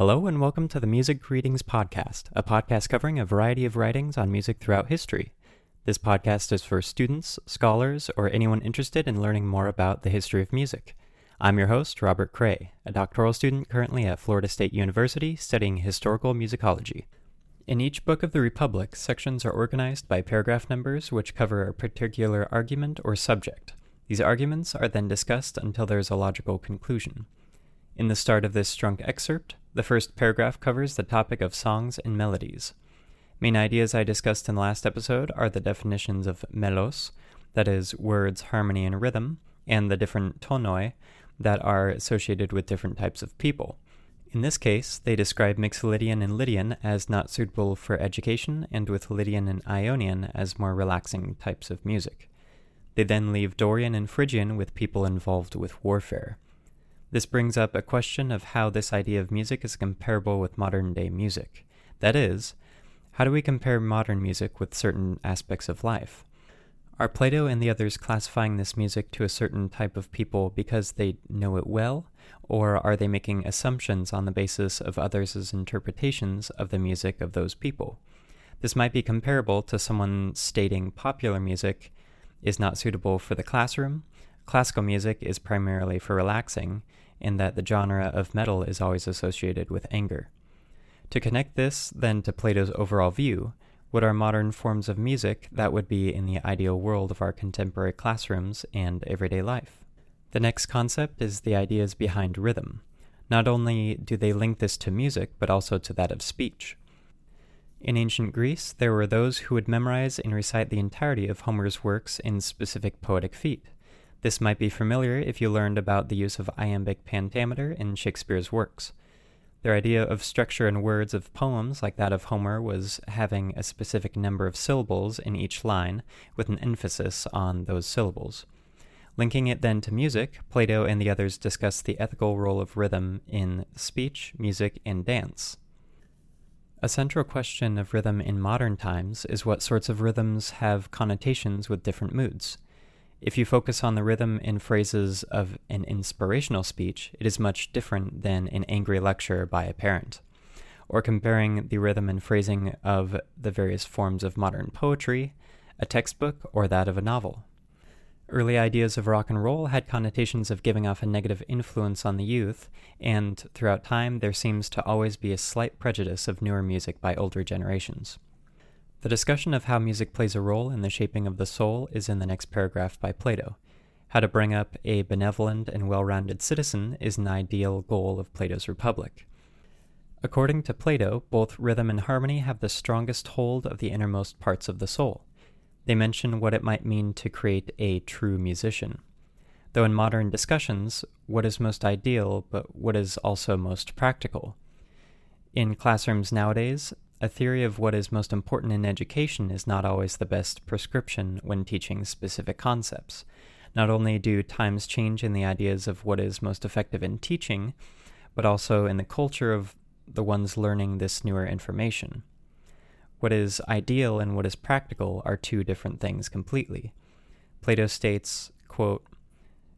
Hello, and welcome to the Music Readings Podcast, a podcast covering a variety of writings on music throughout history. This podcast is for students, scholars, or anyone interested in learning more about the history of music. I'm your host, Robert Cray, a doctoral student currently at Florida State University studying historical musicology. In each book of the Republic, sections are organized by paragraph numbers which cover a particular argument or subject. These arguments are then discussed until there is a logical conclusion. In the start of this strunk excerpt, the first paragraph covers the topic of songs and melodies. Main ideas I discussed in the last episode are the definitions of melos, that is, words, harmony, and rhythm, and the different tonoi that are associated with different types of people. In this case, they describe Mixolydian and Lydian as not suitable for education, and with Lydian and Ionian as more relaxing types of music. They then leave Dorian and Phrygian with people involved with warfare. This brings up a question of how this idea of music is comparable with modern day music. That is, how do we compare modern music with certain aspects of life? Are Plato and the others classifying this music to a certain type of people because they know it well, or are they making assumptions on the basis of others' interpretations of the music of those people? This might be comparable to someone stating popular music is not suitable for the classroom, classical music is primarily for relaxing, in that the genre of metal is always associated with anger. To connect this, then, to Plato's overall view, what are modern forms of music that would be in the ideal world of our contemporary classrooms and everyday life. The next concept is the ideas behind rhythm. Not only do they link this to music, but also to that of speech. In ancient Greece, there were those who would memorize and recite the entirety of Homer's works in specific poetic feet. This might be familiar if you learned about the use of iambic pentameter in Shakespeare's works. Their idea of structure in words of poems, like that of Homer, was having a specific number of syllables in each line, with an emphasis on those syllables. Linking it then to music, Plato and the others discuss the ethical role of rhythm in speech, music, and dance. A central question of rhythm in modern times is what sorts of rhythms have connotations with different moods. If you focus on the rhythm and phrases of an inspirational speech, it is much different than an angry lecture by a parent. Or comparing the rhythm and phrasing of the various forms of modern poetry, a textbook, or that of a novel. Early ideas of rock and roll had connotations of giving off a negative influence on the youth, and throughout time there seems to always be a slight prejudice of newer music by older generations. The discussion of how music plays a role in the shaping of the soul is in the next paragraph by Plato. How to bring up a benevolent and well rounded citizen is an ideal goal of Plato's Republic. According to Plato, both rhythm and harmony have the strongest hold of the innermost parts of the soul. They mention what it might mean to create a true musician. Though in modern discussions, what is most ideal, but what is also most practical? In classrooms nowadays, a theory of what is most important in education is not always the best prescription when teaching specific concepts. Not only do times change in the ideas of what is most effective in teaching, but also in the culture of the ones learning this newer information. What is ideal and what is practical are two different things completely. Plato states, quote,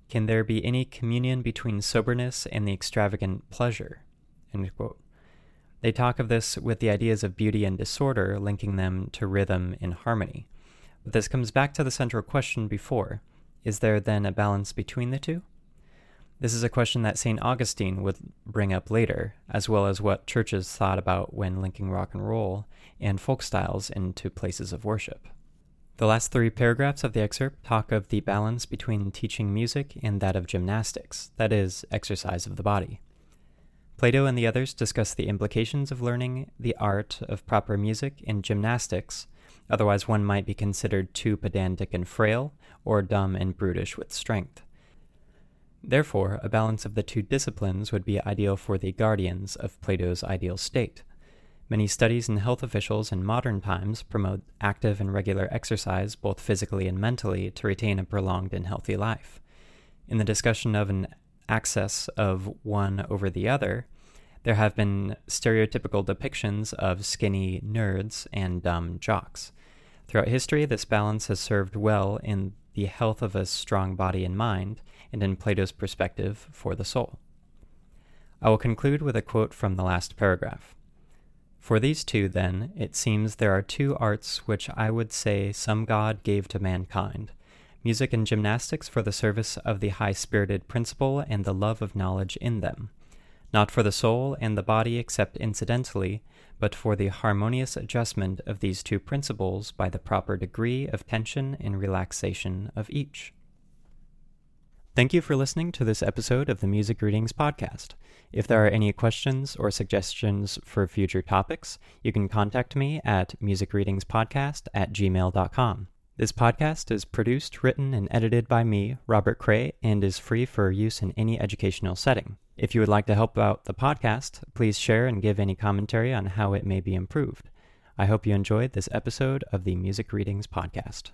Can there be any communion between soberness and the extravagant pleasure? End quote. They talk of this with the ideas of beauty and disorder, linking them to rhythm and harmony. But this comes back to the central question before is there then a balance between the two? This is a question that St. Augustine would bring up later, as well as what churches thought about when linking rock and roll and folk styles into places of worship. The last three paragraphs of the excerpt talk of the balance between teaching music and that of gymnastics, that is, exercise of the body. Plato and the others discuss the implications of learning the art of proper music in gymnastics, otherwise, one might be considered too pedantic and frail, or dumb and brutish with strength. Therefore, a balance of the two disciplines would be ideal for the guardians of Plato's ideal state. Many studies and health officials in modern times promote active and regular exercise, both physically and mentally, to retain a prolonged and healthy life. In the discussion of an access of one over the other, there have been stereotypical depictions of skinny nerds and dumb jocks. Throughout history, this balance has served well in the health of a strong body and mind, and in Plato's perspective for the soul. I will conclude with a quote from the last paragraph. For these two, then, it seems there are two arts which I would say some God gave to mankind music and gymnastics for the service of the high spirited principle and the love of knowledge in them, not for the soul and the body except incidentally, but for the harmonious adjustment of these two principles by the proper degree of tension and relaxation of each. Thank you for listening to this episode of the Music Readings Podcast. If there are any questions or suggestions for future topics, you can contact me at musicreadingspodcast at gmail.com. This podcast is produced, written, and edited by me, Robert Cray, and is free for use in any educational setting. If you would like to help out the podcast, please share and give any commentary on how it may be improved. I hope you enjoyed this episode of the Music Readings Podcast.